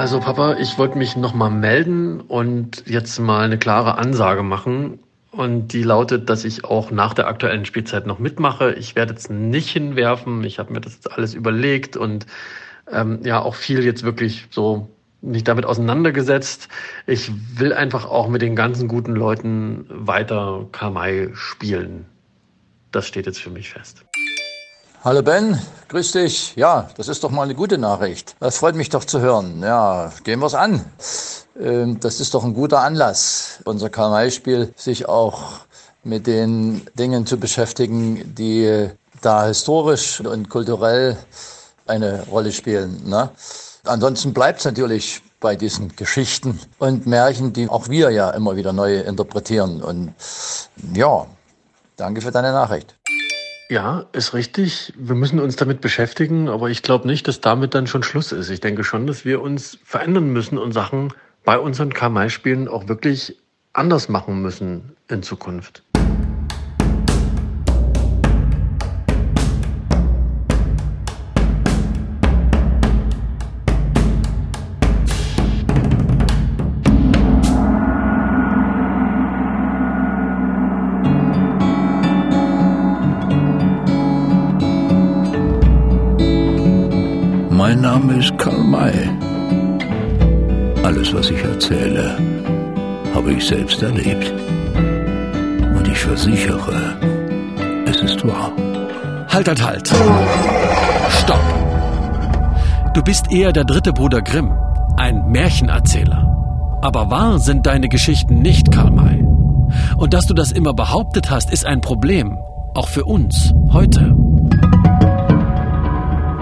Also Papa, ich wollte mich nochmal melden und jetzt mal eine klare Ansage machen. Und die lautet, dass ich auch nach der aktuellen Spielzeit noch mitmache. Ich werde jetzt nicht hinwerfen. Ich habe mir das jetzt alles überlegt und ähm, ja auch viel jetzt wirklich so nicht damit auseinandergesetzt. Ich will einfach auch mit den ganzen guten Leuten weiter Kamai spielen. Das steht jetzt für mich fest. Hallo Ben, grüß dich. Ja, das ist doch mal eine gute Nachricht. Das freut mich doch zu hören. Ja, gehen wir's an. Ähm, das ist doch ein guter Anlass, unser Karl-May-Spiel sich auch mit den Dingen zu beschäftigen, die da historisch und kulturell eine Rolle spielen. Ne? Ansonsten bleibt es natürlich bei diesen Geschichten und Märchen, die auch wir ja immer wieder neu interpretieren. Und ja, danke für deine Nachricht. Ja, ist richtig. Wir müssen uns damit beschäftigen, aber ich glaube nicht, dass damit dann schon Schluss ist. Ich denke schon, dass wir uns verändern müssen und Sachen bei unseren Kamai-Spielen auch wirklich anders machen müssen in Zukunft. Mein Name ist Karl May. Alles, was ich erzähle, habe ich selbst erlebt. Und ich versichere, es ist wahr. Halt, halt, halt. Stopp. Du bist eher der dritte Bruder Grimm, ein Märchenerzähler. Aber wahr sind deine Geschichten nicht, Karl May. Und dass du das immer behauptet hast, ist ein Problem. Auch für uns, heute.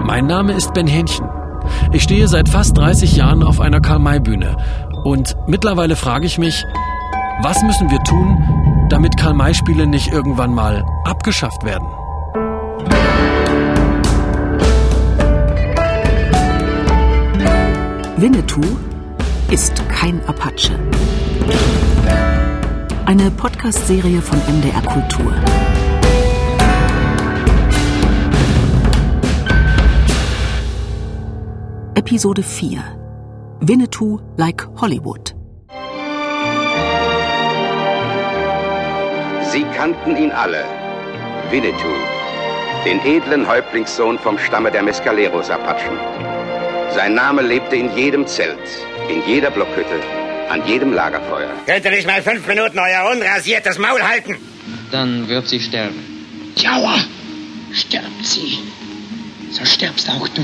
Mein Name ist Ben Hähnchen. Ich stehe seit fast 30 Jahren auf einer Karl-May-Bühne. Und mittlerweile frage ich mich, was müssen wir tun, damit Karl-May-Spiele nicht irgendwann mal abgeschafft werden? Winnetou ist kein Apache. Eine Podcast-Serie von MDR Kultur. Episode 4 Winnetou like Hollywood. Sie kannten ihn alle. Winnetou, den edlen Häuptlingssohn vom Stamme der Mescaleros-Apachen. Sein Name lebte in jedem Zelt, in jeder Blockhütte, an jedem Lagerfeuer. Könnt ihr nicht mal fünf Minuten euer unrasiertes Maul halten? Dann wird sie sterben. Jaua, stirbt sie. So stirbst auch du.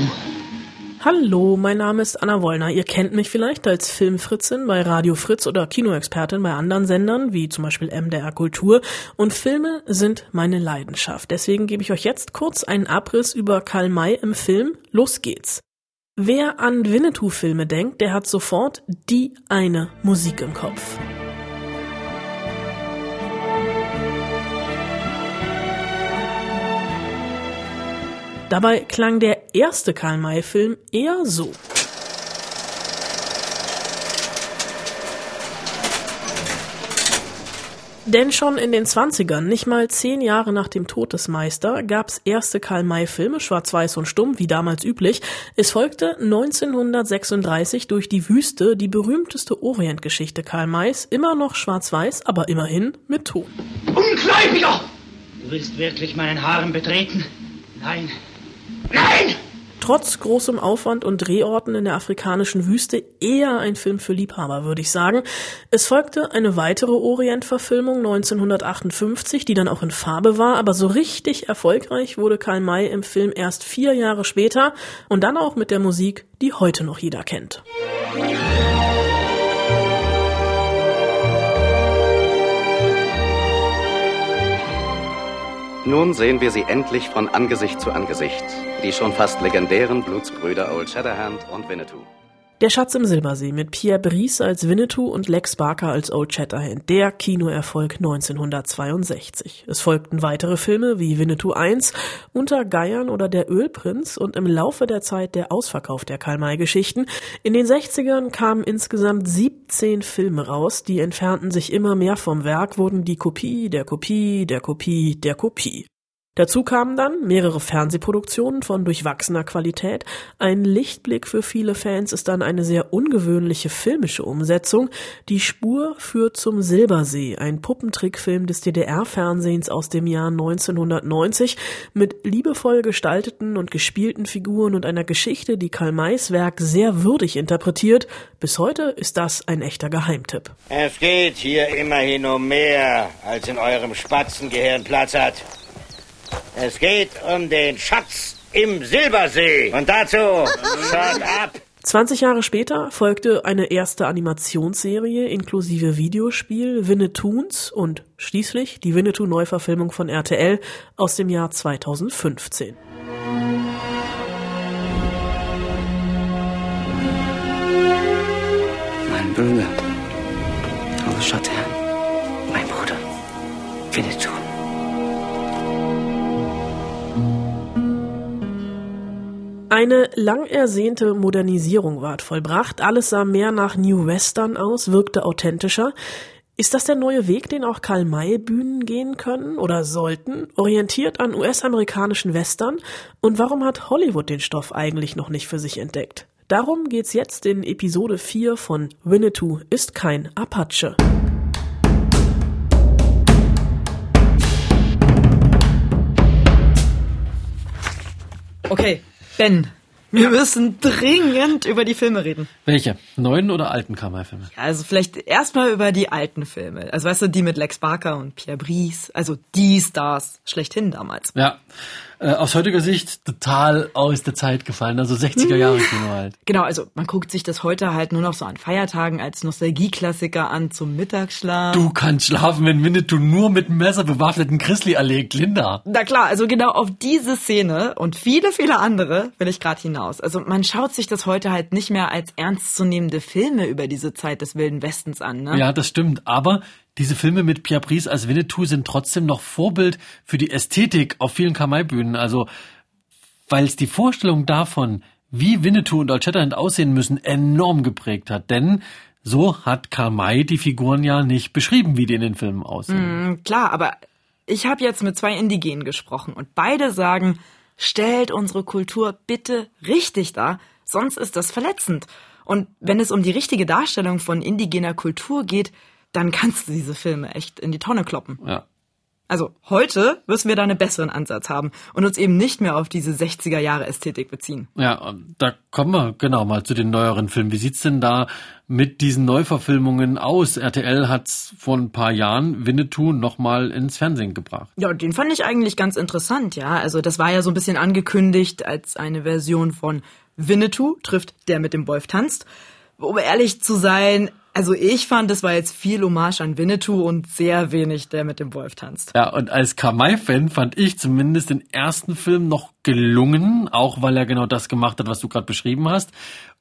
Hallo, mein Name ist Anna Wollner. Ihr kennt mich vielleicht als Filmfritzin bei Radio Fritz oder Kinoexpertin bei anderen Sendern, wie zum Beispiel MDR Kultur. Und Filme sind meine Leidenschaft. Deswegen gebe ich euch jetzt kurz einen Abriss über Karl May im Film. Los geht's. Wer an Winnetou-Filme denkt, der hat sofort die eine Musik im Kopf. Dabei klang der erste Karl-May-Film eher so. Denn schon in den 20ern, nicht mal zehn Jahre nach dem Tod des Meister, gab's erste Karl-May-Filme, schwarz-weiß und stumm, wie damals üblich. Es folgte 1936 durch die Wüste die berühmteste Orientgeschichte Karl Mays, immer noch schwarz-weiß, aber immerhin mit Ton. Ungläubiger! Du willst wirklich meinen Haaren betreten? Nein, Nein! Trotz großem Aufwand und Drehorten in der afrikanischen Wüste eher ein Film für Liebhaber, würde ich sagen. Es folgte eine weitere Orient-Verfilmung 1958, die dann auch in Farbe war, aber so richtig erfolgreich wurde Karl May im Film erst vier Jahre später und dann auch mit der Musik, die heute noch jeder kennt. Nun sehen wir sie endlich von Angesicht zu Angesicht. Die schon fast legendären Blutsbrüder Old Shatterhand und Winnetou. Der Schatz im Silbersee mit Pierre Brice als Winnetou und Lex Barker als Old Shatterhand, der Kinoerfolg 1962. Es folgten weitere Filme wie Winnetou 1, Unter Geiern oder Der Ölprinz und im Laufe der Zeit der Ausverkauf der Karl-May-Geschichten. In den 60ern kamen insgesamt 17 Filme raus, die entfernten sich immer mehr vom Werk, wurden die Kopie der Kopie der Kopie der Kopie. Dazu kamen dann mehrere Fernsehproduktionen von durchwachsener Qualität. Ein Lichtblick für viele Fans ist dann eine sehr ungewöhnliche filmische Umsetzung. Die Spur führt zum Silbersee, ein Puppentrickfilm des DDR-Fernsehens aus dem Jahr 1990 mit liebevoll gestalteten und gespielten Figuren und einer Geschichte, die Karl Mays Werk sehr würdig interpretiert. Bis heute ist das ein echter Geheimtipp. Es geht hier immerhin um mehr, als in eurem Spatzengehirn Platz hat. Es geht um den Schatz im Silbersee. Und dazu, schaut ab. 20 Jahre später folgte eine erste Animationsserie inklusive Videospiel Winnetoons und schließlich die Winnetou-Neuverfilmung von RTL aus dem Jahr 2015. Mein Bruder, oh Schottherrn, mein Bruder, Winnetou. Eine lang ersehnte Modernisierung ward vollbracht. Alles sah mehr nach New Western aus, wirkte authentischer. Ist das der neue Weg, den auch Karl-May-Bühnen gehen können oder sollten? Orientiert an US-amerikanischen Western? Und warum hat Hollywood den Stoff eigentlich noch nicht für sich entdeckt? Darum geht's jetzt in Episode 4 von Winnetou ist kein Apache. Okay, Ben, wir ja. müssen dringend über die Filme reden. Welche? Neuen oder alten Kammerfilme? Also vielleicht erstmal über die alten Filme. Also weißt du, die mit Lex Barker und Pierre Brice. Also die Stars schlechthin damals. Ja äh, aus heutiger Sicht total aus der Zeit gefallen, also 60er Jahre Kino halt. Genau, also man guckt sich das heute halt nur noch so an Feiertagen als Nostalgieklassiker an zum Mittagsschlaf. Du kannst schlafen, wenn Winnetou nur mit einem Messer bewaffneten Chrisley erlegt, Linda. Na klar, also genau auf diese Szene und viele, viele andere will ich gerade hinaus. Also man schaut sich das heute halt nicht mehr als ernstzunehmende Filme über diese Zeit des Wilden Westens an, ne? Ja, das stimmt, aber diese Filme mit Pierre Brice als Winnetou sind trotzdem noch Vorbild für die Ästhetik auf vielen Kamai-Bühnen. Also, weil es die Vorstellung davon, wie Winnetou und Old Shatterhand aussehen müssen, enorm geprägt hat. Denn so hat Karl May die Figuren ja nicht beschrieben, wie die in den Filmen aussehen. Mm, klar, aber ich habe jetzt mit zwei Indigenen gesprochen und beide sagen, stellt unsere Kultur bitte richtig dar, sonst ist das verletzend. Und wenn es um die richtige Darstellung von indigener Kultur geht, dann kannst du diese Filme echt in die Tonne kloppen. Ja. Also heute müssen wir da einen besseren Ansatz haben und uns eben nicht mehr auf diese 60er Jahre Ästhetik beziehen. Ja, da kommen wir genau mal zu den neueren Filmen. Wie sieht's denn da mit diesen Neuverfilmungen aus? RTL hat's vor ein paar Jahren Winnetou nochmal ins Fernsehen gebracht. Ja, den fand ich eigentlich ganz interessant, ja. Also das war ja so ein bisschen angekündigt als eine Version von Winnetou trifft der mit dem Wolf tanzt. Um ehrlich zu sein, also ich fand, es war jetzt viel Hommage an Winnetou und sehr wenig der mit dem Wolf tanzt. Ja, und als Kamai-Fan fand ich zumindest den ersten Film noch gelungen, auch weil er genau das gemacht hat, was du gerade beschrieben hast.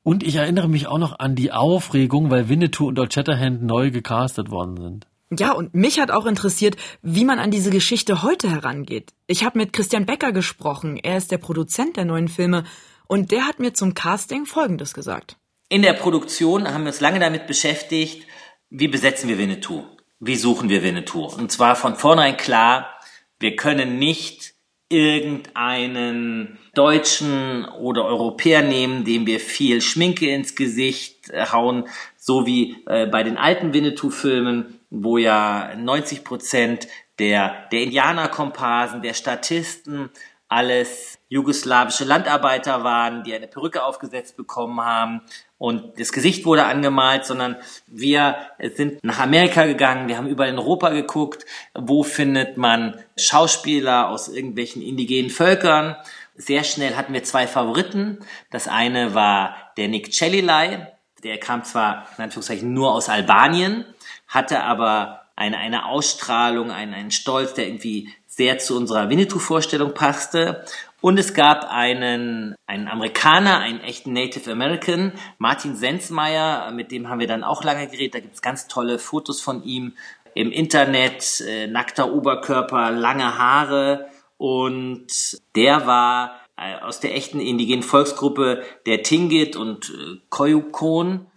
Und ich erinnere mich auch noch an die Aufregung, weil Winnetou und Old Shatterhand neu gecastet worden sind. Ja, und mich hat auch interessiert, wie man an diese Geschichte heute herangeht. Ich habe mit Christian Becker gesprochen, er ist der Produzent der neuen Filme, und der hat mir zum Casting Folgendes gesagt. In der Produktion haben wir uns lange damit beschäftigt, wie besetzen wir Winnetou? Wie suchen wir Winnetou? Und zwar von vornherein klar, wir können nicht irgendeinen Deutschen oder Europäer nehmen, dem wir viel Schminke ins Gesicht hauen, so wie äh, bei den alten Winnetou-Filmen, wo ja 90 Prozent der, der Indianerkomparsen, der Statisten alles jugoslawische Landarbeiter waren, die eine Perücke aufgesetzt bekommen haben und das Gesicht wurde angemalt, sondern wir sind nach Amerika gegangen, wir haben überall in Europa geguckt, wo findet man Schauspieler aus irgendwelchen indigenen Völkern. Sehr schnell hatten wir zwei Favoriten. Das eine war der Nick Cellilai, der kam zwar in Anführungszeichen nur aus Albanien, hatte aber eine, eine Ausstrahlung, einen, einen Stolz, der irgendwie sehr zu unserer Winnetou-Vorstellung passte. Und es gab einen, einen Amerikaner, einen echten Native American, Martin Sensmeier, mit dem haben wir dann auch lange geredet. Da gibt's ganz tolle Fotos von ihm im Internet, äh, nackter Oberkörper, lange Haare. Und der war äh, aus der echten indigenen Volksgruppe der Tingit und äh, Koyukon.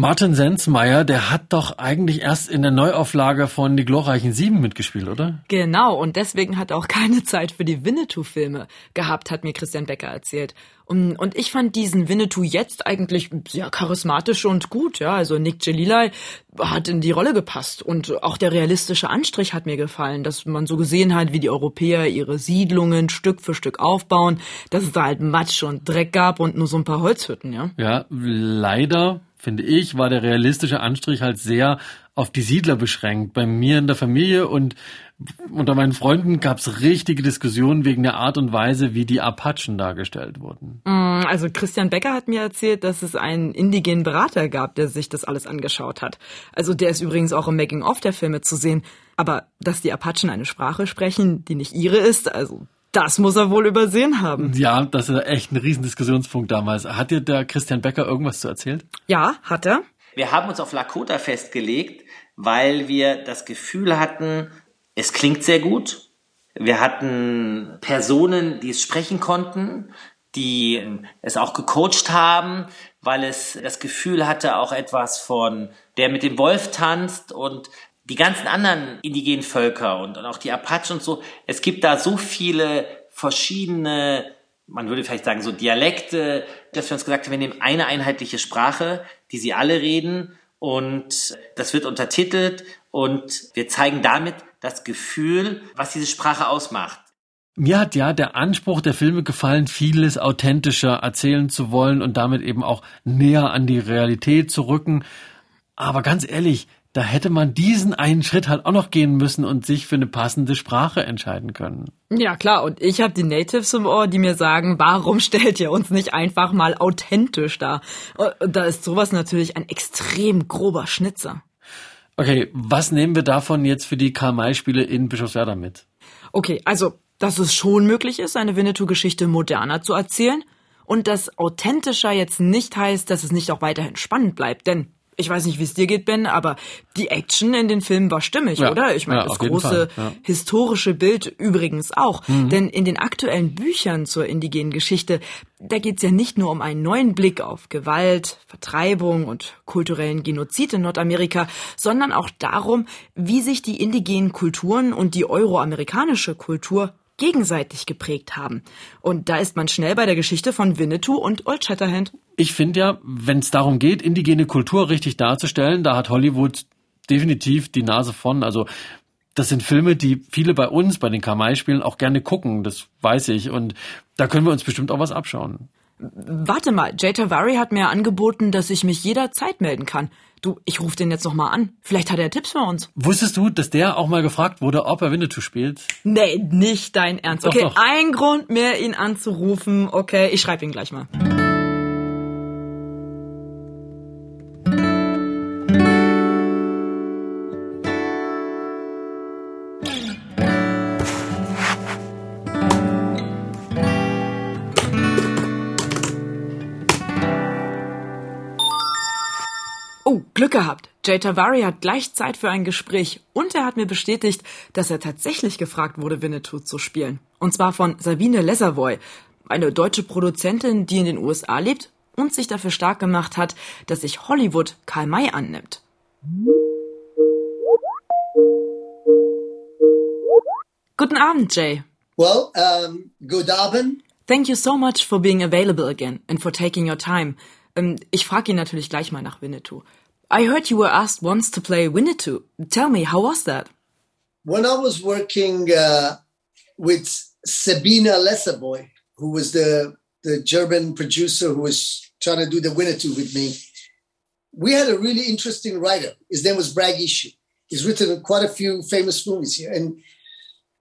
Martin Sensmeier, der hat doch eigentlich erst in der Neuauflage von Die glorreichen Sieben mitgespielt, oder? Genau, und deswegen hat er auch keine Zeit für die Winnetou-Filme gehabt, hat mir Christian Becker erzählt. Und, ich fand diesen Winnetou jetzt eigentlich sehr charismatisch und gut, ja. Also Nick Gelilei hat in die Rolle gepasst und auch der realistische Anstrich hat mir gefallen, dass man so gesehen hat, wie die Europäer ihre Siedlungen Stück für Stück aufbauen, dass es da halt Matsch und Dreck gab und nur so ein paar Holzhütten, ja. Ja, leider finde ich, war der realistische Anstrich halt sehr auf die Siedler beschränkt. Bei mir in der Familie und unter meinen Freunden gab es richtige Diskussionen wegen der Art und Weise, wie die Apachen dargestellt wurden. Mm, also Christian Becker hat mir erzählt, dass es einen indigenen Berater gab, der sich das alles angeschaut hat. Also der ist übrigens auch im Making-of der Filme zu sehen. Aber dass die Apachen eine Sprache sprechen, die nicht ihre ist, also das muss er wohl übersehen haben. Ja, das ist echt ein Riesendiskussionspunkt damals. Hat dir der Christian Becker irgendwas zu erzählt? Ja, hat er. Wir haben uns auf Lakota festgelegt, weil wir das Gefühl hatten, es klingt sehr gut. Wir hatten Personen, die es sprechen konnten, die es auch gecoacht haben, weil es das Gefühl hatte, auch etwas von der mit dem Wolf tanzt und die ganzen anderen indigenen Völker und, und auch die Apachen und so. Es gibt da so viele verschiedene, man würde vielleicht sagen, so Dialekte, dass wir uns gesagt haben, wir nehmen eine einheitliche Sprache, die sie alle reden und das wird untertitelt und wir zeigen damit das Gefühl, was diese Sprache ausmacht. Mir hat ja der Anspruch der Filme gefallen, vieles authentischer erzählen zu wollen und damit eben auch näher an die Realität zu rücken. Aber ganz ehrlich, da hätte man diesen einen Schritt halt auch noch gehen müssen und sich für eine passende Sprache entscheiden können. Ja klar, und ich habe die Natives im Ohr, die mir sagen, warum stellt ihr uns nicht einfach mal authentisch dar? Und da ist sowas natürlich ein extrem grober Schnitzer. Okay, was nehmen wir davon jetzt für die Karl-May-Spiele in Bischofswerda mit? Okay, also, dass es schon möglich ist, eine Winnetou-Geschichte moderner zu erzählen und dass authentischer jetzt nicht heißt, dass es nicht auch weiterhin spannend bleibt, denn ich weiß nicht, wie es dir geht, Ben, aber die Action in den Filmen war stimmig, ja. oder? Ich meine, ja, das große ja. historische Bild übrigens auch. Mhm. Denn in den aktuellen Büchern zur indigenen Geschichte, da geht's ja nicht nur um einen neuen Blick auf Gewalt, Vertreibung und kulturellen Genozid in Nordamerika, sondern auch darum, wie sich die indigenen Kulturen und die euroamerikanische Kultur gegenseitig geprägt haben. Und da ist man schnell bei der Geschichte von Winnetou und Old Shatterhand. Ich finde ja, wenn es darum geht, indigene Kultur richtig darzustellen, da hat Hollywood definitiv die Nase von. Also das sind Filme, die viele bei uns, bei den Kamai-Spielen auch gerne gucken, das weiß ich. Und da können wir uns bestimmt auch was abschauen. Warte mal, Jay Tavari hat mir angeboten, dass ich mich jederzeit melden kann. Du, ich rufe den jetzt noch mal an. Vielleicht hat er Tipps für uns. Wusstest du, dass der auch mal gefragt wurde, ob er Winnetou spielt? Nee, nicht dein Ernst. Doch, okay, doch. ein Grund mehr, ihn anzurufen. Okay, ich schreibe ihn gleich mal. Glück gehabt. Jay Tavari hat gleich Zeit für ein Gespräch und er hat mir bestätigt, dass er tatsächlich gefragt wurde, Winnetou zu spielen. Und zwar von Sabine Lesavoy, eine deutsche Produzentin, die in den USA lebt und sich dafür stark gemacht hat, dass sich Hollywood Karl May annimmt. Guten Abend, Jay. Well, um, good Abend. Thank you so much for being available again and for taking your time. Ähm, ich frage ihn natürlich gleich mal nach Winnetou. I heard you were asked once to play Winnetou. Tell me, how was that? When I was working uh, with Sabina Lesserboy, who was the, the German producer who was trying to do the Winnetou with me, we had a really interesting writer. His name was Bragg Ishu. He's written quite a few famous movies here. And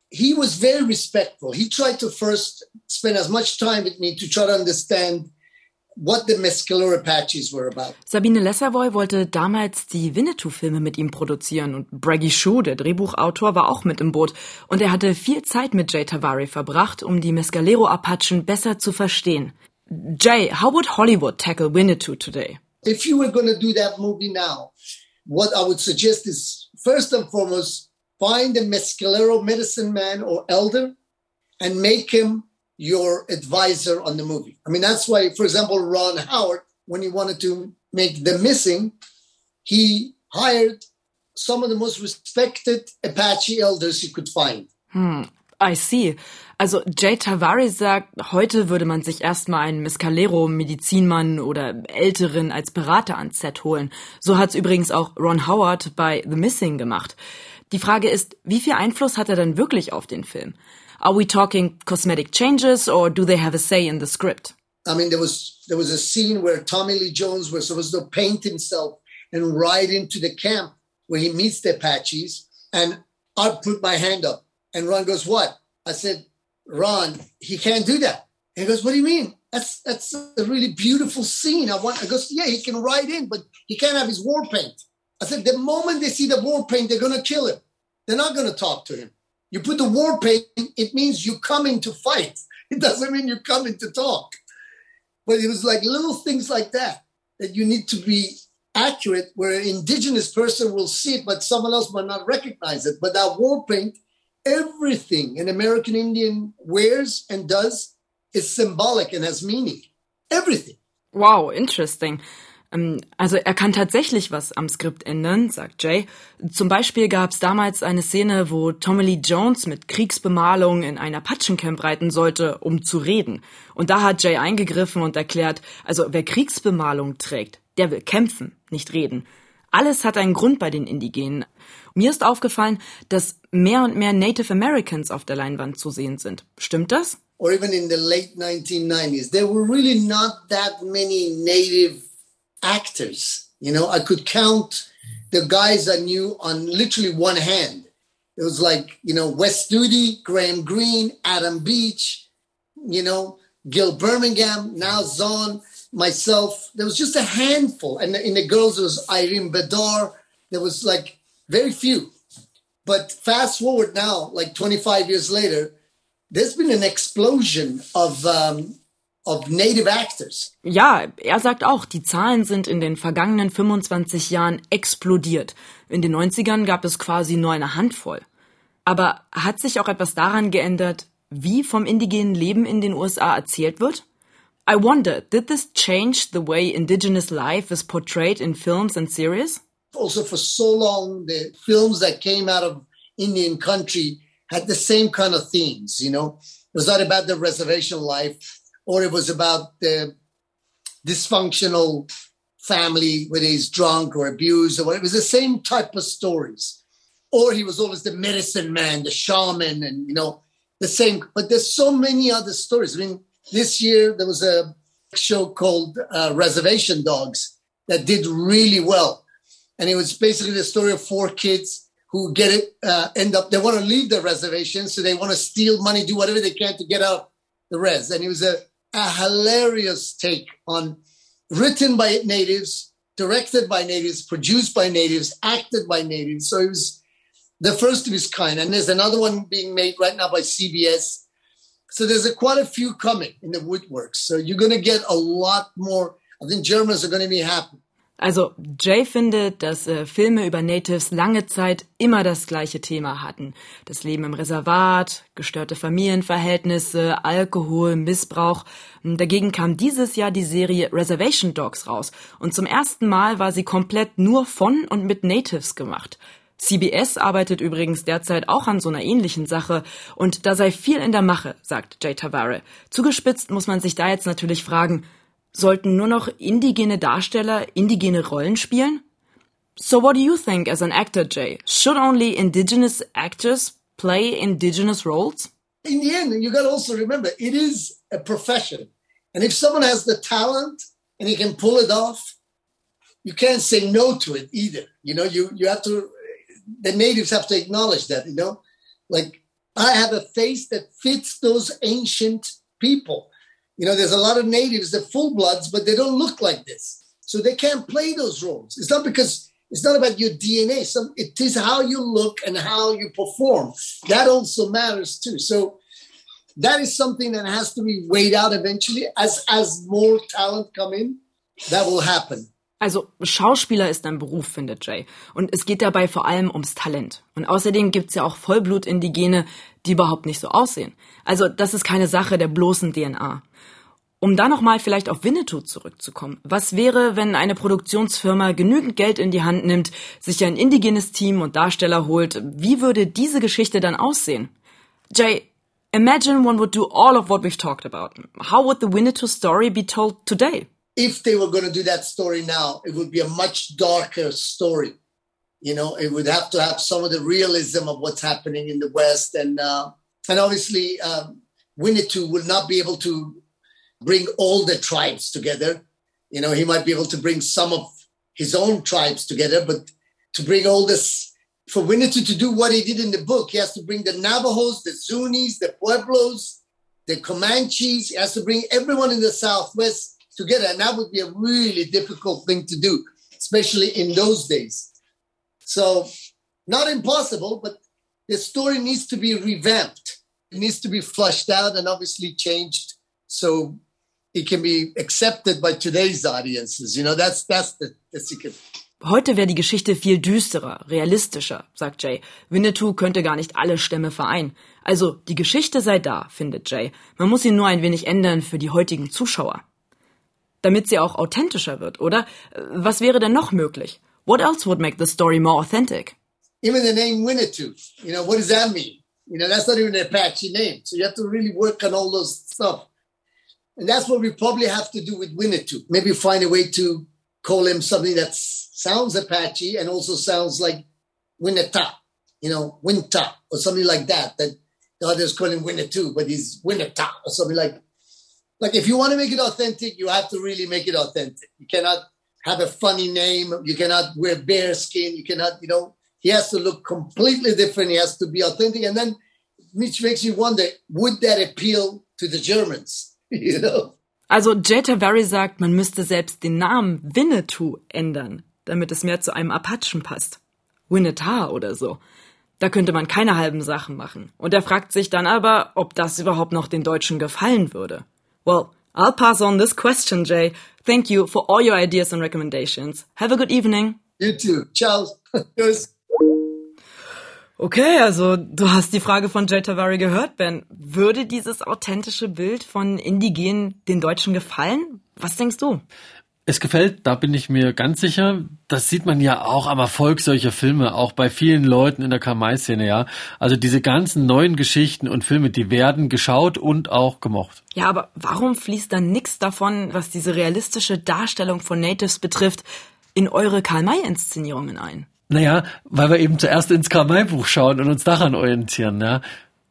he was very respectful. He tried to first spend as much time with me to try to understand what the Mescalero Apaches were about. Sabine Lesavoy wollte damals die Winnetou-Filme mit ihm produzieren und Braggy Shue, der Drehbuchautor, war auch mit im Boot. Und er hatte viel Zeit mit Jay Tavari verbracht, um die Mescalero-Apachen besser zu verstehen. Jay, how would Hollywood tackle Winnetou today? If you were going to do that movie now, what I would suggest is first and foremost, find a Mescalero medicine man or elder and make him your advisor on the movie. I mean, that's why, for example, Ron Howard, when he wanted to make The Missing, he hired some of the most respected Apache elders he could find. Hm, I see. Also Jay Tavares sagt, heute würde man sich erstmal einen Mescalero Medizinmann oder Älteren als Berater ans Set holen. So hat's übrigens auch Ron Howard bei The Missing gemacht. Die Frage ist, wie viel Einfluss hat er denn wirklich auf den Film? Are we talking cosmetic changes or do they have a say in the script? I mean, there was there was a scene where Tommy Lee Jones was supposed to paint himself and ride into the camp where he meets the Apaches, and I put my hand up, and Ron goes, "What?" I said, "Ron, he can't do that." He goes, "What do you mean?" That's that's a really beautiful scene. I want. I goes, "Yeah, he can ride in, but he can't have his war paint." I said, "The moment they see the war paint, they're gonna kill him. They're not gonna talk to him." You put the war paint, it means you coming to fight. It doesn't mean you're coming to talk. But it was like little things like that that you need to be accurate, where an indigenous person will see it, but someone else might not recognize it. But that war paint, everything an American Indian wears and does is symbolic and has meaning. Everything. Wow, interesting. Ähm, also er kann tatsächlich was am Skript ändern, sagt Jay. Zum Beispiel gab es damals eine Szene, wo Tommy Lee Jones mit Kriegsbemalung in ein Apachencamp reiten sollte, um zu reden. Und da hat Jay eingegriffen und erklärt, also wer Kriegsbemalung trägt, der will kämpfen, nicht reden. Alles hat einen Grund bei den Indigenen. Mir ist aufgefallen, dass mehr und mehr Native Americans auf der Leinwand zu sehen sind. Stimmt das? Or even in the late 1990s, there were really not that many native actors. You know, I could count the guys I knew on literally one hand. It was like, you know, Wes Studi, Graham Greene, Adam Beach, you know, Gil Birmingham, now Zon, myself. There was just a handful. And in the girls, was Irene Bedar. There was like very few. But fast forward now, like 25 years later, there's been an explosion of um. Ja, er sagt auch, die Zahlen sind in den vergangenen 25 Jahren explodiert. In den 90ern gab es quasi nur eine Handvoll. Aber hat sich auch etwas daran geändert, wie vom indigenen Leben in den USA erzählt wird? I wonder, did this change the way indigenous life is portrayed in films and series? Also for so long, the films that came out of Indian country had the same kind of themes, you know? It was not about the reservation life or it was about the dysfunctional family where he's drunk or abused or whatever. It was the same type of stories. Or he was always the medicine man, the shaman, and you know, the same. But there's so many other stories. I mean, this year there was a show called uh, Reservation Dogs that did really well. And it was basically the story of four kids who get it, uh, end up, they want to leave the reservation. So they want to steal money, do whatever they can to get out the res. And it was a a hilarious take on written by natives, directed by natives, produced by natives, acted by natives. So it was the first of its kind. And there's another one being made right now by CBS. So there's a, quite a few coming in the woodworks. So you're going to get a lot more. I think Germans are going to be happy. Also Jay findet, dass äh, Filme über Natives lange Zeit immer das gleiche Thema hatten. Das Leben im Reservat, gestörte Familienverhältnisse, Alkohol, Missbrauch. Dagegen kam dieses Jahr die Serie Reservation Dogs raus. Und zum ersten Mal war sie komplett nur von und mit Natives gemacht. CBS arbeitet übrigens derzeit auch an so einer ähnlichen Sache und da sei viel in der Mache, sagt Jay Tavare. Zugespitzt muss man sich da jetzt natürlich fragen, Sollten nur noch indigene Darsteller indigene Rollen spielen? So what do you think as an actor, Jay? Should only indigenous actors play indigenous roles? In the end, you got to also remember it is a profession. And if someone has the talent and he can pull it off, you can't say no to it either. You know, you, you have to, the natives have to acknowledge that, you know, like I have a face that fits those ancient people. You know, there's a lot of natives that full bloods, but they don't look like this. So they can't play those roles. It's not because it's not about your DNA. Some it is how you look and how you perform. That also matters too. So that is something that has to be weighed out eventually. As as more talent come in, that will happen. Also Schauspieler ist ein Beruf, findet Jay. Und es geht dabei vor allem ums Talent. Und außerdem gibt's ja auch Vollblut-Indigene, die überhaupt nicht so aussehen. Also das ist keine Sache der bloßen DNA. Um da nochmal vielleicht auf Winnetou zurückzukommen. Was wäre, wenn eine Produktionsfirma genügend Geld in die Hand nimmt, sich ein indigenes Team und Darsteller holt? Wie würde diese Geschichte dann aussehen? Jay, imagine one would do all of what we've talked about. How would the Winnetou story be told today? If they were going to do that story now, it would be a much darker story. You know, it would have to have some of the realism of what's happening in the West, and uh, and obviously um, Winnetou will not be able to bring all the tribes together. You know, he might be able to bring some of his own tribes together, but to bring all this, for Winnetou to do what he did in the book, he has to bring the Navajos, the Zunis, the Pueblos, the Comanches. He has to bring everyone in the Southwest together. And that would be a really difficult thing to do, especially in those days. So, not impossible, but the story needs to be revamped. It needs to be flushed out and obviously changed so it can be accepted by today's audiences. You know, that's that's the, the secret. Heute wäre die Geschichte viel düsterer, realistischer, sagt Jay. Winnetou könnte gar nicht alle Stämme vereinen. Also, die Geschichte sei da, findet Jay. Man muss sie nur ein wenig ändern für die heutigen Zuschauer. Damit sie auch authentischer wird, oder? Was wäre denn noch möglich? What else would make the story more authentic? Even the name Winnetou, you know, what does that mean? You know, that's not even an Apache name. So you have to really work on all those stuff. And that's what we probably have to do with Winnetou. Maybe find a way to call him something that sounds Apache and also sounds like Winneta, you know, Winta or something like that. That the others call him Winnetou, but he's Winneta or something like. Like if you want to make it authentic, you have to really make it authentic. You cannot have a funny name. You cannot wear bear skin. You cannot, you know, he has to look completely different. He has to be authentic. And then, which makes you wonder, would that appeal to the Germans? You know? Also Jay Tavary sagt, man müsste selbst den Namen Winnetou ändern, damit es mehr zu einem Apachen passt. Winneta oder so. Da könnte man keine halben Sachen machen. Und er fragt sich dann aber, ob das überhaupt noch den Deutschen gefallen würde. Well, I'll pass on this question, Jay. Thank you for all your ideas and recommendations. Have a good evening. You too. Ciao. Tschüss. Okay, also du hast die Frage von Jay Tavari gehört, Ben. Würde dieses authentische Bild von Indigenen den Deutschen gefallen? Was denkst du? Es gefällt, da bin ich mir ganz sicher. Das sieht man ja auch am Erfolg solcher Filme, auch bei vielen Leuten in der Kamai-Szene, ja. Also diese ganzen neuen Geschichten und Filme, die werden geschaut und auch gemocht. Ja, aber warum fließt dann nichts davon, was diese realistische Darstellung von Natives betrifft, in eure Karl-May-Inszenierungen ein? Naja, weil wir eben zuerst ins Karl-May-Buch schauen und uns daran orientieren, ja.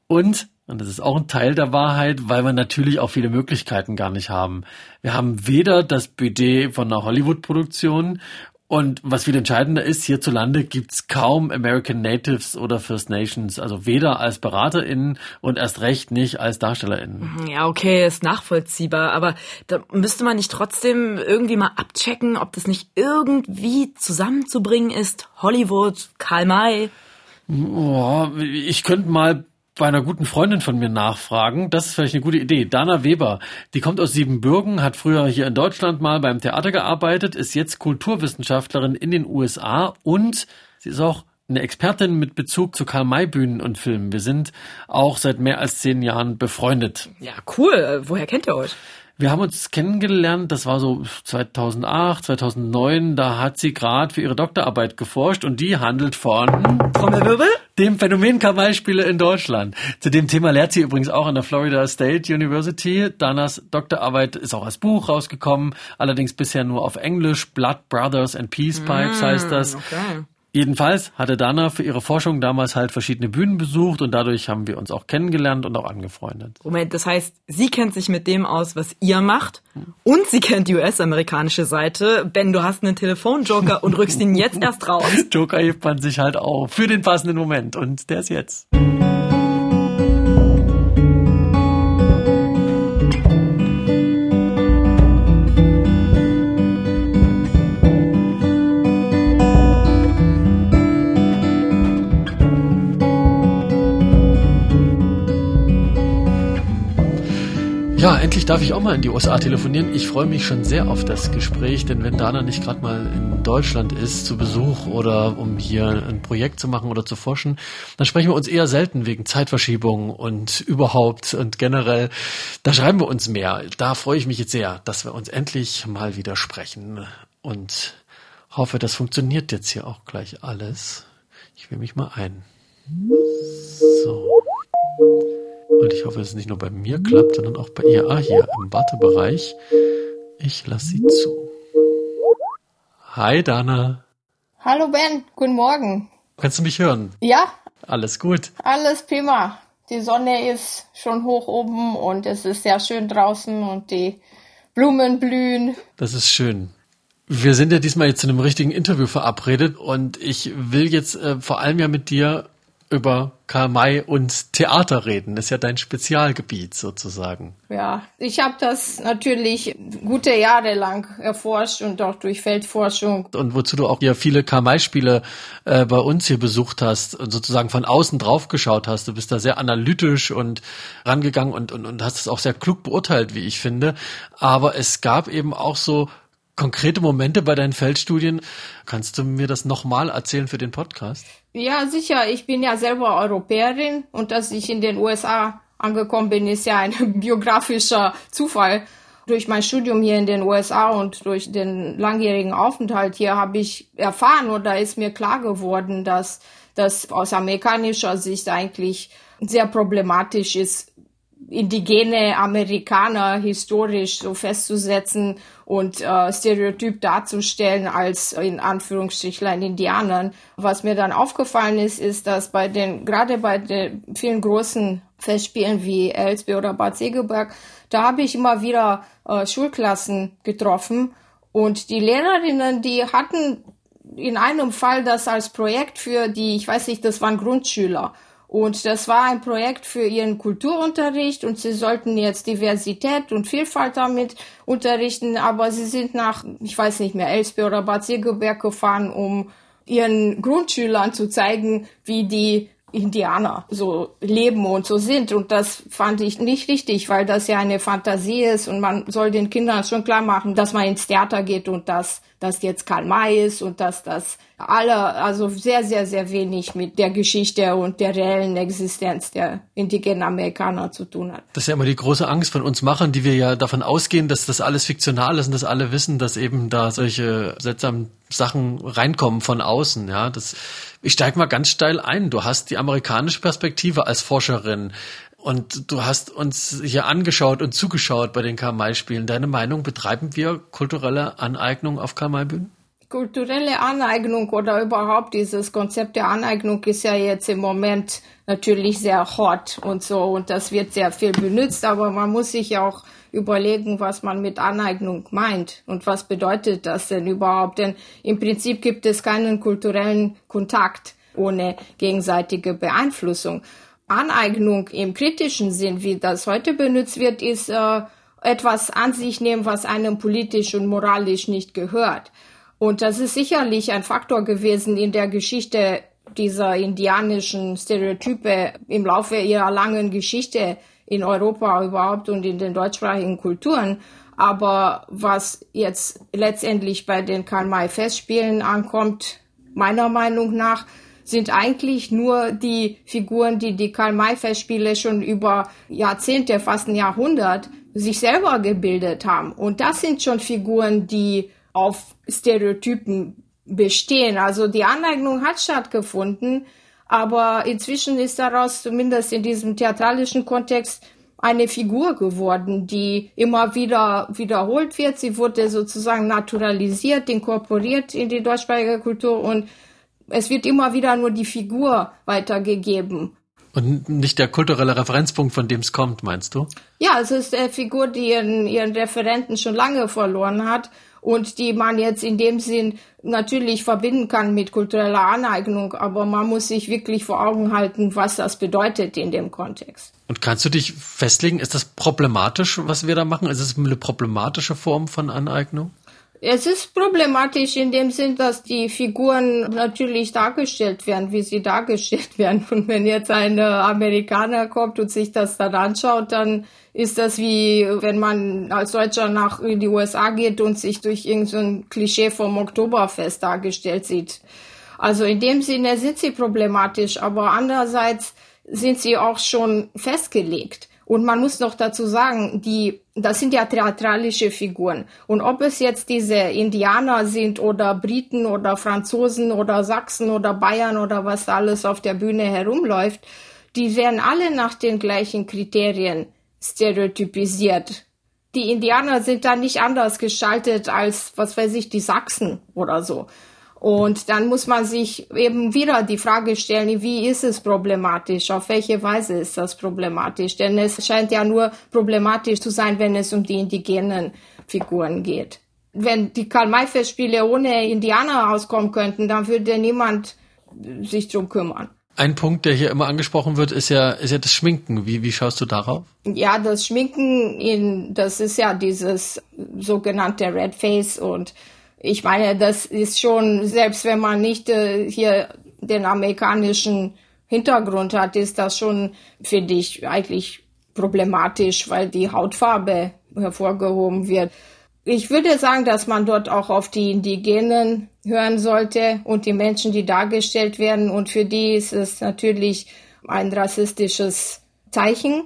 Und, und das ist auch ein Teil der Wahrheit, weil wir natürlich auch viele Möglichkeiten gar nicht haben. Wir haben weder das Budget von einer Hollywood-Produktion und was viel entscheidender ist, hierzulande gibt's kaum American Natives oder First Nations, also weder als BeraterInnen und erst recht nicht als DarstellerInnen. Ja, okay, ist nachvollziehbar, aber da müsste man nicht trotzdem irgendwie mal abchecken, ob das nicht irgendwie zusammenzubringen ist. Hollywood, Karl May. Oh, ich könnte mal bei einer guten Freundin von mir nachfragen. Das ist vielleicht eine gute Idee. Dana Weber, die kommt aus Siebenbürgen, hat früher hier in Deutschland mal beim Theater gearbeitet, ist jetzt Kulturwissenschaftlerin in den USA und sie ist auch eine Expertin mit Bezug zu Karl-May-Bühnen und Filmen. Wir sind auch seit mehr als zehn Jahren befreundet. Ja, cool. Woher kennt ihr euch? Wir haben uns kennengelernt, das war so 2008, 2009, da hat sie gerade für ihre Doktorarbeit geforscht und die handelt von Trommelwirbel? dem Phänomen Kawaii-Spiele in Deutschland. Zu dem Thema lehrt sie übrigens auch an der Florida State University. Danas Doktorarbeit ist auch als Buch rausgekommen, allerdings bisher nur auf Englisch. Blood Brothers and Peace Pipes heißt das. Okay. Jedenfalls hatte Dana für ihre Forschung damals halt verschiedene Bühnen besucht und dadurch haben wir uns auch kennengelernt und auch angefreundet. Moment, das heißt, sie kennt sich mit dem aus, was ihr macht und sie kennt die US-amerikanische Seite. Ben, du hast einen Telefonjoker und rückst ihn jetzt erst raus. Joker hebt man sich halt auf für den passenden Moment und der ist jetzt. Ja, endlich darf ich auch mal in die USA telefonieren. Ich freue mich schon sehr auf das Gespräch, denn wenn Dana nicht gerade mal in Deutschland ist zu Besuch oder um hier ein Projekt zu machen oder zu forschen, dann sprechen wir uns eher selten wegen Zeitverschiebung und überhaupt und generell. Da schreiben wir uns mehr. Da freue ich mich jetzt sehr, dass wir uns endlich mal wieder sprechen und hoffe, das funktioniert jetzt hier auch gleich alles. Ich will mich mal ein. So. Und ich hoffe, dass es nicht nur bei mir klappt, sondern auch bei ihr. Ah, hier im Wartebereich. Ich lasse sie zu. Hi, Dana. Hallo, Ben. Guten Morgen. Kannst du mich hören? Ja. Alles gut. Alles prima. Die Sonne ist schon hoch oben und es ist sehr schön draußen und die Blumen blühen. Das ist schön. Wir sind ja diesmal jetzt zu einem richtigen Interview verabredet und ich will jetzt äh, vor allem ja mit dir über Karl May und Theater reden. Das ist ja dein Spezialgebiet sozusagen. Ja, ich habe das natürlich gute Jahre lang erforscht und auch durch Feldforschung. Und wozu du auch ja viele Karl May-Spiele äh, bei uns hier besucht hast und sozusagen von außen drauf geschaut hast. Du bist da sehr analytisch und rangegangen und, und, und hast es auch sehr klug beurteilt, wie ich finde. Aber es gab eben auch so konkrete Momente bei deinen Feldstudien. Kannst du mir das nochmal erzählen für den Podcast? Ja, sicher. Ich bin ja selber Europäerin und dass ich in den USA angekommen bin, ist ja ein biografischer Zufall. Durch mein Studium hier in den USA und durch den langjährigen Aufenthalt hier habe ich erfahren oder ist mir klar geworden, dass das aus amerikanischer Sicht eigentlich sehr problematisch ist, indigene Amerikaner historisch so festzusetzen und äh, stereotyp darzustellen als in Anführungsstrichlein Indianern. Was mir dann aufgefallen ist, ist, dass bei den, gerade bei den vielen großen Festspielen wie Elsbe oder Bad Segeberg, da habe ich immer wieder äh, Schulklassen getroffen und die Lehrerinnen, die hatten in einem Fall das als Projekt für die, ich weiß nicht, das waren Grundschüler. Und das war ein Projekt für ihren Kulturunterricht und sie sollten jetzt Diversität und Vielfalt damit unterrichten, aber sie sind nach, ich weiß nicht mehr, Elsbe oder Bad Segeberg gefahren, um ihren Grundschülern zu zeigen, wie die Indianer so leben und so sind. Und das fand ich nicht richtig, weil das ja eine Fantasie ist und man soll den Kindern schon klar machen, dass man ins Theater geht und dass das jetzt Karl May ist und dass das alle, also sehr, sehr, sehr wenig mit der Geschichte und der reellen Existenz der indigenen Amerikaner zu tun hat. Das ist ja immer die große Angst von uns machen, die wir ja davon ausgehen, dass das alles fiktional ist und dass alle wissen, dass eben da solche seltsamen Sachen reinkommen von außen, ja. Das, ich steige mal ganz steil ein. Du hast die amerikanische Perspektive als Forscherin. Und du hast uns hier angeschaut und zugeschaut bei den Karl-May-Spielen. Deine Meinung, betreiben wir kulturelle Aneignung auf Karl-May-Bühnen? Kulturelle Aneignung oder überhaupt dieses Konzept der Aneignung ist ja jetzt im Moment natürlich sehr hot und so und das wird sehr viel benutzt, aber man muss sich auch überlegen, was man mit Aneignung meint und was bedeutet das denn überhaupt, denn im Prinzip gibt es keinen kulturellen Kontakt ohne gegenseitige Beeinflussung. Aneignung im kritischen Sinn, wie das heute benutzt wird, ist äh, etwas an sich nehmen, was einem politisch und moralisch nicht gehört. Und das ist sicherlich ein Faktor gewesen in der Geschichte dieser indianischen Stereotype im Laufe ihrer langen Geschichte in Europa überhaupt und in den deutschsprachigen Kulturen. Aber was jetzt letztendlich bei den Karl-May-Festspielen ankommt, meiner Meinung nach, sind eigentlich nur die Figuren, die die Karl-May-Festspiele schon über Jahrzehnte, fast ein Jahrhundert sich selber gebildet haben. Und das sind schon Figuren, die auf Stereotypen bestehen. Also die Aneignung hat stattgefunden, aber inzwischen ist daraus zumindest in diesem theatralischen Kontext eine Figur geworden, die immer wieder wiederholt wird. Sie wurde sozusagen naturalisiert, inkorporiert in die deutschsprachige Kultur und es wird immer wieder nur die Figur weitergegeben. Und nicht der kulturelle Referenzpunkt, von dem es kommt, meinst du? Ja, es ist eine Figur, die ihren, ihren Referenten schon lange verloren hat und die man jetzt in dem Sinn natürlich verbinden kann mit kultureller Aneignung, aber man muss sich wirklich vor Augen halten, was das bedeutet in dem Kontext. Und kannst du dich festlegen, ist das problematisch, was wir da machen? Ist es eine problematische Form von Aneignung? Es ist problematisch in dem Sinn, dass die Figuren natürlich dargestellt werden, wie sie dargestellt werden. Und wenn jetzt ein Amerikaner kommt und sich das dann anschaut, dann ist das wie, wenn man als Deutscher nach die USA geht und sich durch irgendein Klischee vom Oktoberfest dargestellt sieht. Also in dem Sinne sind sie problematisch, aber andererseits sind sie auch schon festgelegt. Und man muss noch dazu sagen, die, das sind ja theatralische Figuren. Und ob es jetzt diese Indianer sind oder Briten oder Franzosen oder Sachsen oder Bayern oder was alles auf der Bühne herumläuft, die werden alle nach den gleichen Kriterien stereotypisiert. Die Indianer sind da nicht anders gestaltet als, was weiß ich, die Sachsen oder so. Und dann muss man sich eben wieder die Frage stellen, wie ist es problematisch? Auf welche Weise ist das problematisch? Denn es scheint ja nur problematisch zu sein, wenn es um die indigenen Figuren geht. Wenn die Karl-May-Festspiele ohne Indianer auskommen könnten, dann würde niemand sich drum kümmern. Ein Punkt, der hier immer angesprochen wird, ist ja, ist ja das Schminken. Wie, wie schaust du darauf? Ja, das Schminken in, das ist ja dieses sogenannte Red Face und ich meine, das ist schon, selbst wenn man nicht äh, hier den amerikanischen Hintergrund hat, ist das schon, finde ich, eigentlich problematisch, weil die Hautfarbe hervorgehoben wird. Ich würde sagen, dass man dort auch auf die Indigenen hören sollte und die Menschen, die dargestellt werden. Und für die ist es natürlich ein rassistisches Zeichen.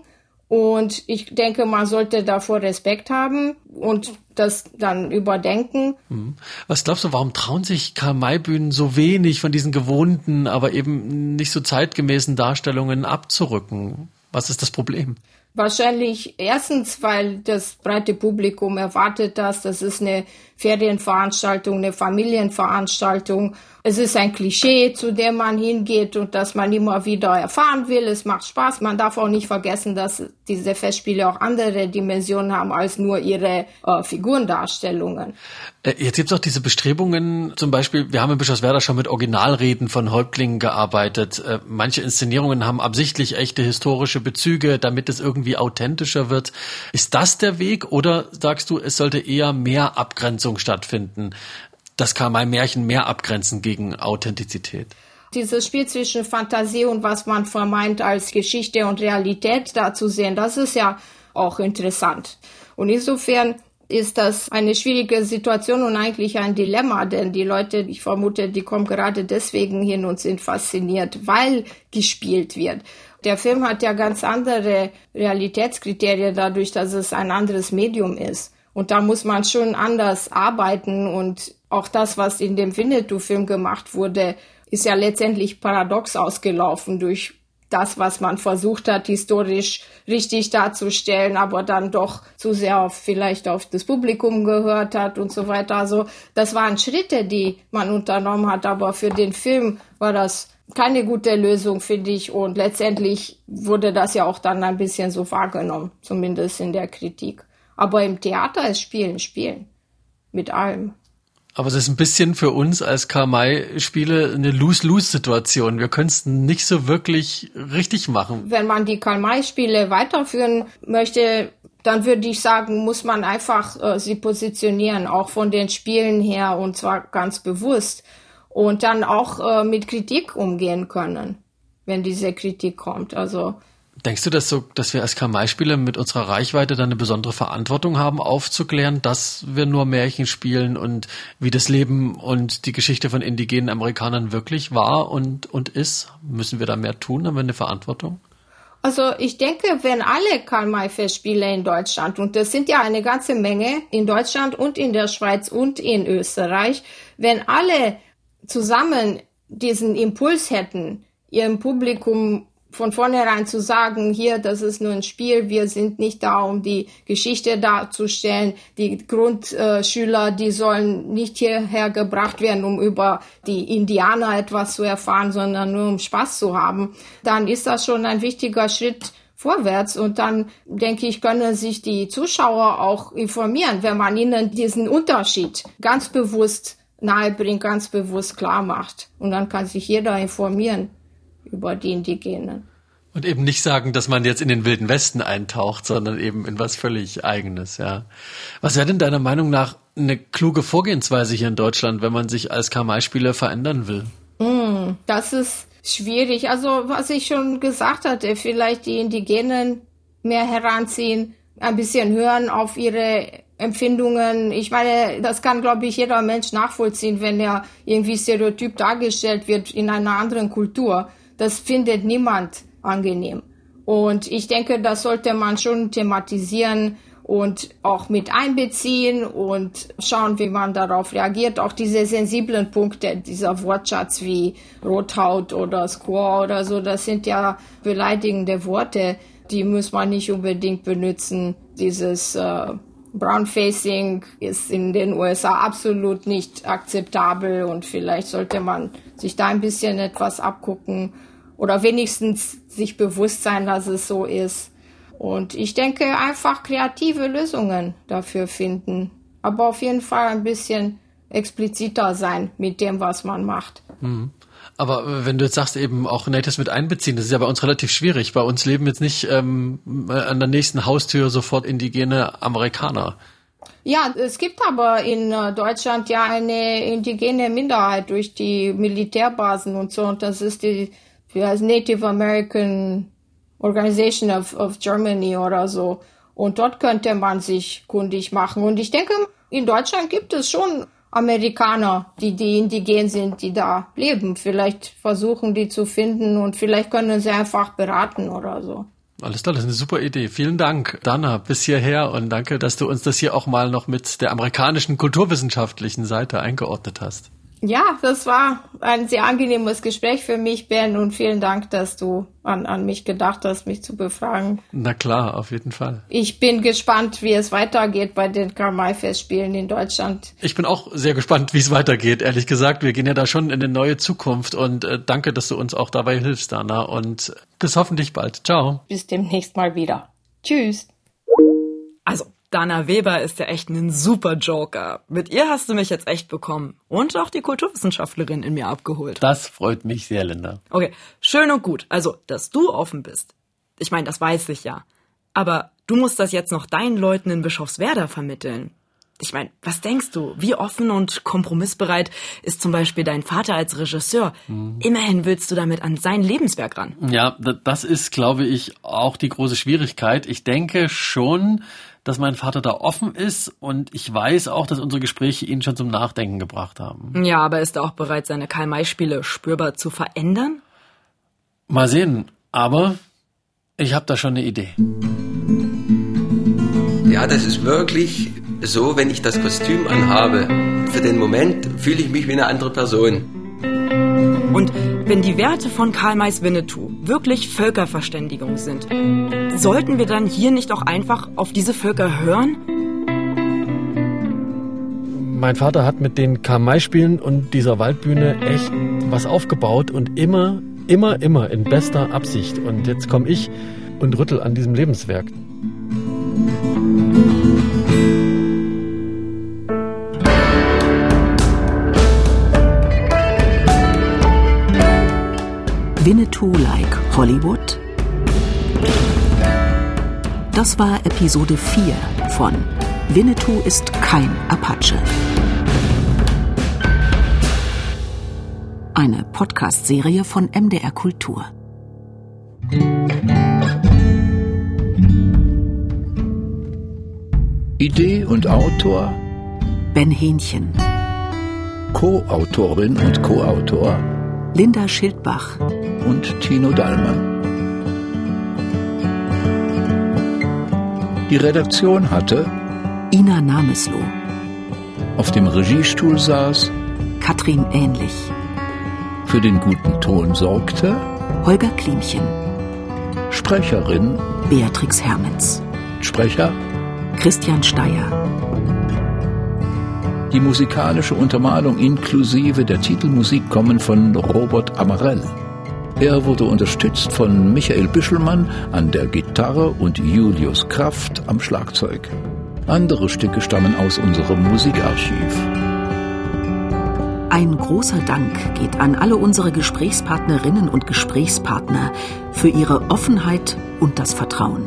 Und ich denke, man sollte davor Respekt haben und das dann überdenken. Mhm. Was glaubst du, warum trauen sich Karl-May-Bühnen so wenig von diesen gewohnten, aber eben nicht so zeitgemäßen Darstellungen abzurücken? Was ist das Problem? Wahrscheinlich erstens, weil das breite Publikum erwartet das. Das ist eine Ferienveranstaltung, eine Familienveranstaltung. Es ist ein Klischee, zu dem man hingeht und das man immer wieder erfahren will. Es macht Spaß. Man darf auch nicht vergessen, dass diese Festspiele auch andere Dimensionen haben als nur ihre äh, Figurendarstellungen. Äh, jetzt gibt es auch diese Bestrebungen, zum Beispiel, wir haben in Bischofswerda schon mit Originalreden von Häuptlingen gearbeitet. Äh, manche Inszenierungen haben absichtlich echte historische Bezüge, damit es irgendwie authentischer wird. Ist das der Weg oder sagst du, es sollte eher mehr Abgrenzung stattfinden? Das kann mein Märchen mehr abgrenzen gegen Authentizität. Dieses Spiel zwischen Fantasie und was man vermeint als Geschichte und Realität da zu sehen, das ist ja auch interessant. Und insofern ist das eine schwierige Situation und eigentlich ein Dilemma, denn die Leute, ich vermute, die kommen gerade deswegen hin und sind fasziniert, weil gespielt wird. Der Film hat ja ganz andere Realitätskriterien dadurch, dass es ein anderes Medium ist. Und da muss man schon anders arbeiten und auch das, was in dem Winnetou-Film gemacht wurde, ist ja letztendlich paradox ausgelaufen durch das, was man versucht hat, historisch richtig darzustellen, aber dann doch zu sehr auf, vielleicht auf das Publikum gehört hat und so weiter. Also, das waren Schritte, die man unternommen hat, aber für den Film war das keine gute Lösung, finde ich. Und letztendlich wurde das ja auch dann ein bisschen so wahrgenommen, zumindest in der Kritik. Aber im Theater ist Spielen, Spielen. Mit allem. Aber es ist ein bisschen für uns als Karl-May-Spiele eine Lose-Lose-Situation. Wir können es nicht so wirklich richtig machen. Wenn man die Karl-May-Spiele weiterführen möchte, dann würde ich sagen, muss man einfach äh, sie positionieren, auch von den Spielen her und zwar ganz bewusst. Und dann auch äh, mit Kritik umgehen können, wenn diese Kritik kommt. Also Denkst du, dass, so, dass wir als Kamai-Spieler mit unserer Reichweite dann eine besondere Verantwortung haben, aufzuklären, dass wir nur Märchen spielen und wie das Leben und die Geschichte von indigenen Amerikanern wirklich war und, und ist? Müssen wir da mehr tun? Haben wir eine Verantwortung? Also ich denke, wenn alle Karl-May-Festspiele in Deutschland, und das sind ja eine ganze Menge in Deutschland und in der Schweiz und in Österreich, wenn alle zusammen diesen Impuls hätten, ihrem Publikum von vornherein zu sagen, hier, das ist nur ein Spiel, wir sind nicht da, um die Geschichte darzustellen. Die Grundschüler, die sollen nicht hierher gebracht werden, um über die Indianer etwas zu erfahren, sondern nur um Spaß zu haben. Dann ist das schon ein wichtiger Schritt vorwärts und dann denke ich, können sich die Zuschauer auch informieren, wenn man ihnen diesen Unterschied ganz bewusst nahebringt, ganz bewusst klar macht. Und dann kann sich jeder informieren über die Indigenen. Und eben nicht sagen, dass man jetzt in den wilden Westen eintaucht, sondern eben in was völlig eigenes, ja. Was wäre denn deiner Meinung nach eine kluge Vorgehensweise hier in Deutschland, wenn man sich als Kamai-Spieler verändern will? Mm, das ist schwierig. Also, was ich schon gesagt hatte, vielleicht die Indigenen mehr heranziehen, ein bisschen hören auf ihre Empfindungen. Ich meine, das kann, glaube ich, jeder Mensch nachvollziehen, wenn er irgendwie stereotyp dargestellt wird in einer anderen Kultur. Das findet niemand angenehm. Und ich denke, das sollte man schon thematisieren und auch mit einbeziehen und schauen, wie man darauf reagiert. Auch diese sensiblen Punkte, dieser Wortschatz wie Rothaut oder Squaw oder so, das sind ja beleidigende Worte, die muss man nicht unbedingt benutzen. Dieses äh, Brownfacing ist in den USA absolut nicht akzeptabel und vielleicht sollte man sich da ein bisschen etwas abgucken oder wenigstens sich bewusst sein, dass es so ist. Und ich denke, einfach kreative Lösungen dafür finden. Aber auf jeden Fall ein bisschen expliziter sein mit dem, was man macht. Mhm. Aber wenn du jetzt sagst, eben auch Natives mit einbeziehen, das ist ja bei uns relativ schwierig. Bei uns leben jetzt nicht ähm, an der nächsten Haustür sofort indigene Amerikaner. Ja, es gibt aber in äh, Deutschland ja eine indigene Minderheit durch die Militärbasen und so. Und das ist die als Native American Organization of, of Germany oder so. Und dort könnte man sich kundig machen. Und ich denke, in Deutschland gibt es schon Amerikaner, die, die indigen sind, die da leben. Vielleicht versuchen die zu finden und vielleicht können sie einfach beraten oder so. Alles klar, das ist eine super Idee. Vielen Dank, Dana, bis hierher und danke, dass du uns das hier auch mal noch mit der amerikanischen kulturwissenschaftlichen Seite eingeordnet hast. Ja, das war ein sehr angenehmes Gespräch für mich, Ben, und vielen Dank, dass du an, an mich gedacht hast, mich zu befragen. Na klar, auf jeden Fall. Ich bin gespannt, wie es weitergeht bei den Karl-May-Festspielen in Deutschland. Ich bin auch sehr gespannt, wie es weitergeht, ehrlich gesagt. Wir gehen ja da schon in eine neue Zukunft und äh, danke, dass du uns auch dabei hilfst, Dana, und bis hoffentlich bald. Ciao. Bis demnächst mal wieder. Tschüss. Also, Dana Weber ist ja echt ein super Joker. Mit ihr hast du mich jetzt echt bekommen. Und auch die Kulturwissenschaftlerin in mir abgeholt. Das freut mich sehr, Linda. Okay, schön und gut. Also, dass du offen bist. Ich meine, das weiß ich ja. Aber du musst das jetzt noch deinen Leuten in Bischofswerda vermitteln. Ich meine, was denkst du? Wie offen und kompromissbereit ist zum Beispiel dein Vater als Regisseur? Mhm. Immerhin willst du damit an sein Lebenswerk ran. Ja, das ist, glaube ich, auch die große Schwierigkeit. Ich denke schon, dass mein Vater da offen ist und ich weiß auch, dass unsere Gespräche ihn schon zum Nachdenken gebracht haben. Ja, aber ist er auch bereit, seine Karl-May-Spiele spürbar zu verändern? Mal sehen, aber ich habe da schon eine Idee. Ja, das ist wirklich so, wenn ich das Kostüm anhabe. Für den Moment fühle ich mich wie eine andere Person. Und wenn die Werte von Karl Mays Winnetou wirklich Völkerverständigung sind, sollten wir dann hier nicht auch einfach auf diese Völker hören? Mein Vater hat mit den Karl-May-Spielen und dieser Waldbühne echt was aufgebaut und immer, immer, immer in bester Absicht. Und jetzt komme ich und rüttel an diesem Lebenswerk. Hollywood? Das war Episode 4 von Winnetou ist kein Apache. Eine Podcast-Serie von MDR Kultur. Idee und Autor Ben Hähnchen. Co-Autorin und Co-Autor Linda Schildbach und Tino Dallmann. Die Redaktion hatte Ina Namesloh. Auf dem Regiestuhl saß Katrin Ähnlich. Für den guten Ton sorgte Holger Klimchen. Sprecherin Beatrix Hermens. Sprecher Christian Steyer. Die musikalische Untermalung inklusive der Titelmusik kommen von Robert Amarell. Er wurde unterstützt von Michael Büschelmann an der Gitarre und Julius Kraft am Schlagzeug. Andere Stücke stammen aus unserem Musikarchiv. Ein großer Dank geht an alle unsere Gesprächspartnerinnen und Gesprächspartner für ihre Offenheit und das Vertrauen.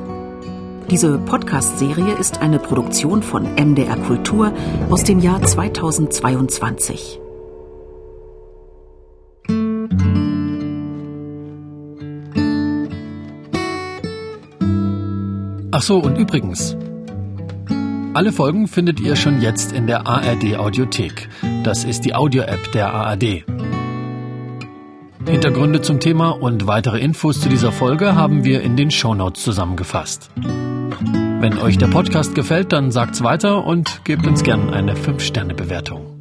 Diese Podcast-Serie ist eine Produktion von MDR Kultur aus dem Jahr 2022. so, und übrigens, alle Folgen findet ihr schon jetzt in der ARD Audiothek. Das ist die Audio-App der ARD. Hintergründe zum Thema und weitere Infos zu dieser Folge haben wir in den Shownotes zusammengefasst. Wenn euch der Podcast gefällt, dann sagt's weiter und gebt uns gern eine 5-Sterne-Bewertung.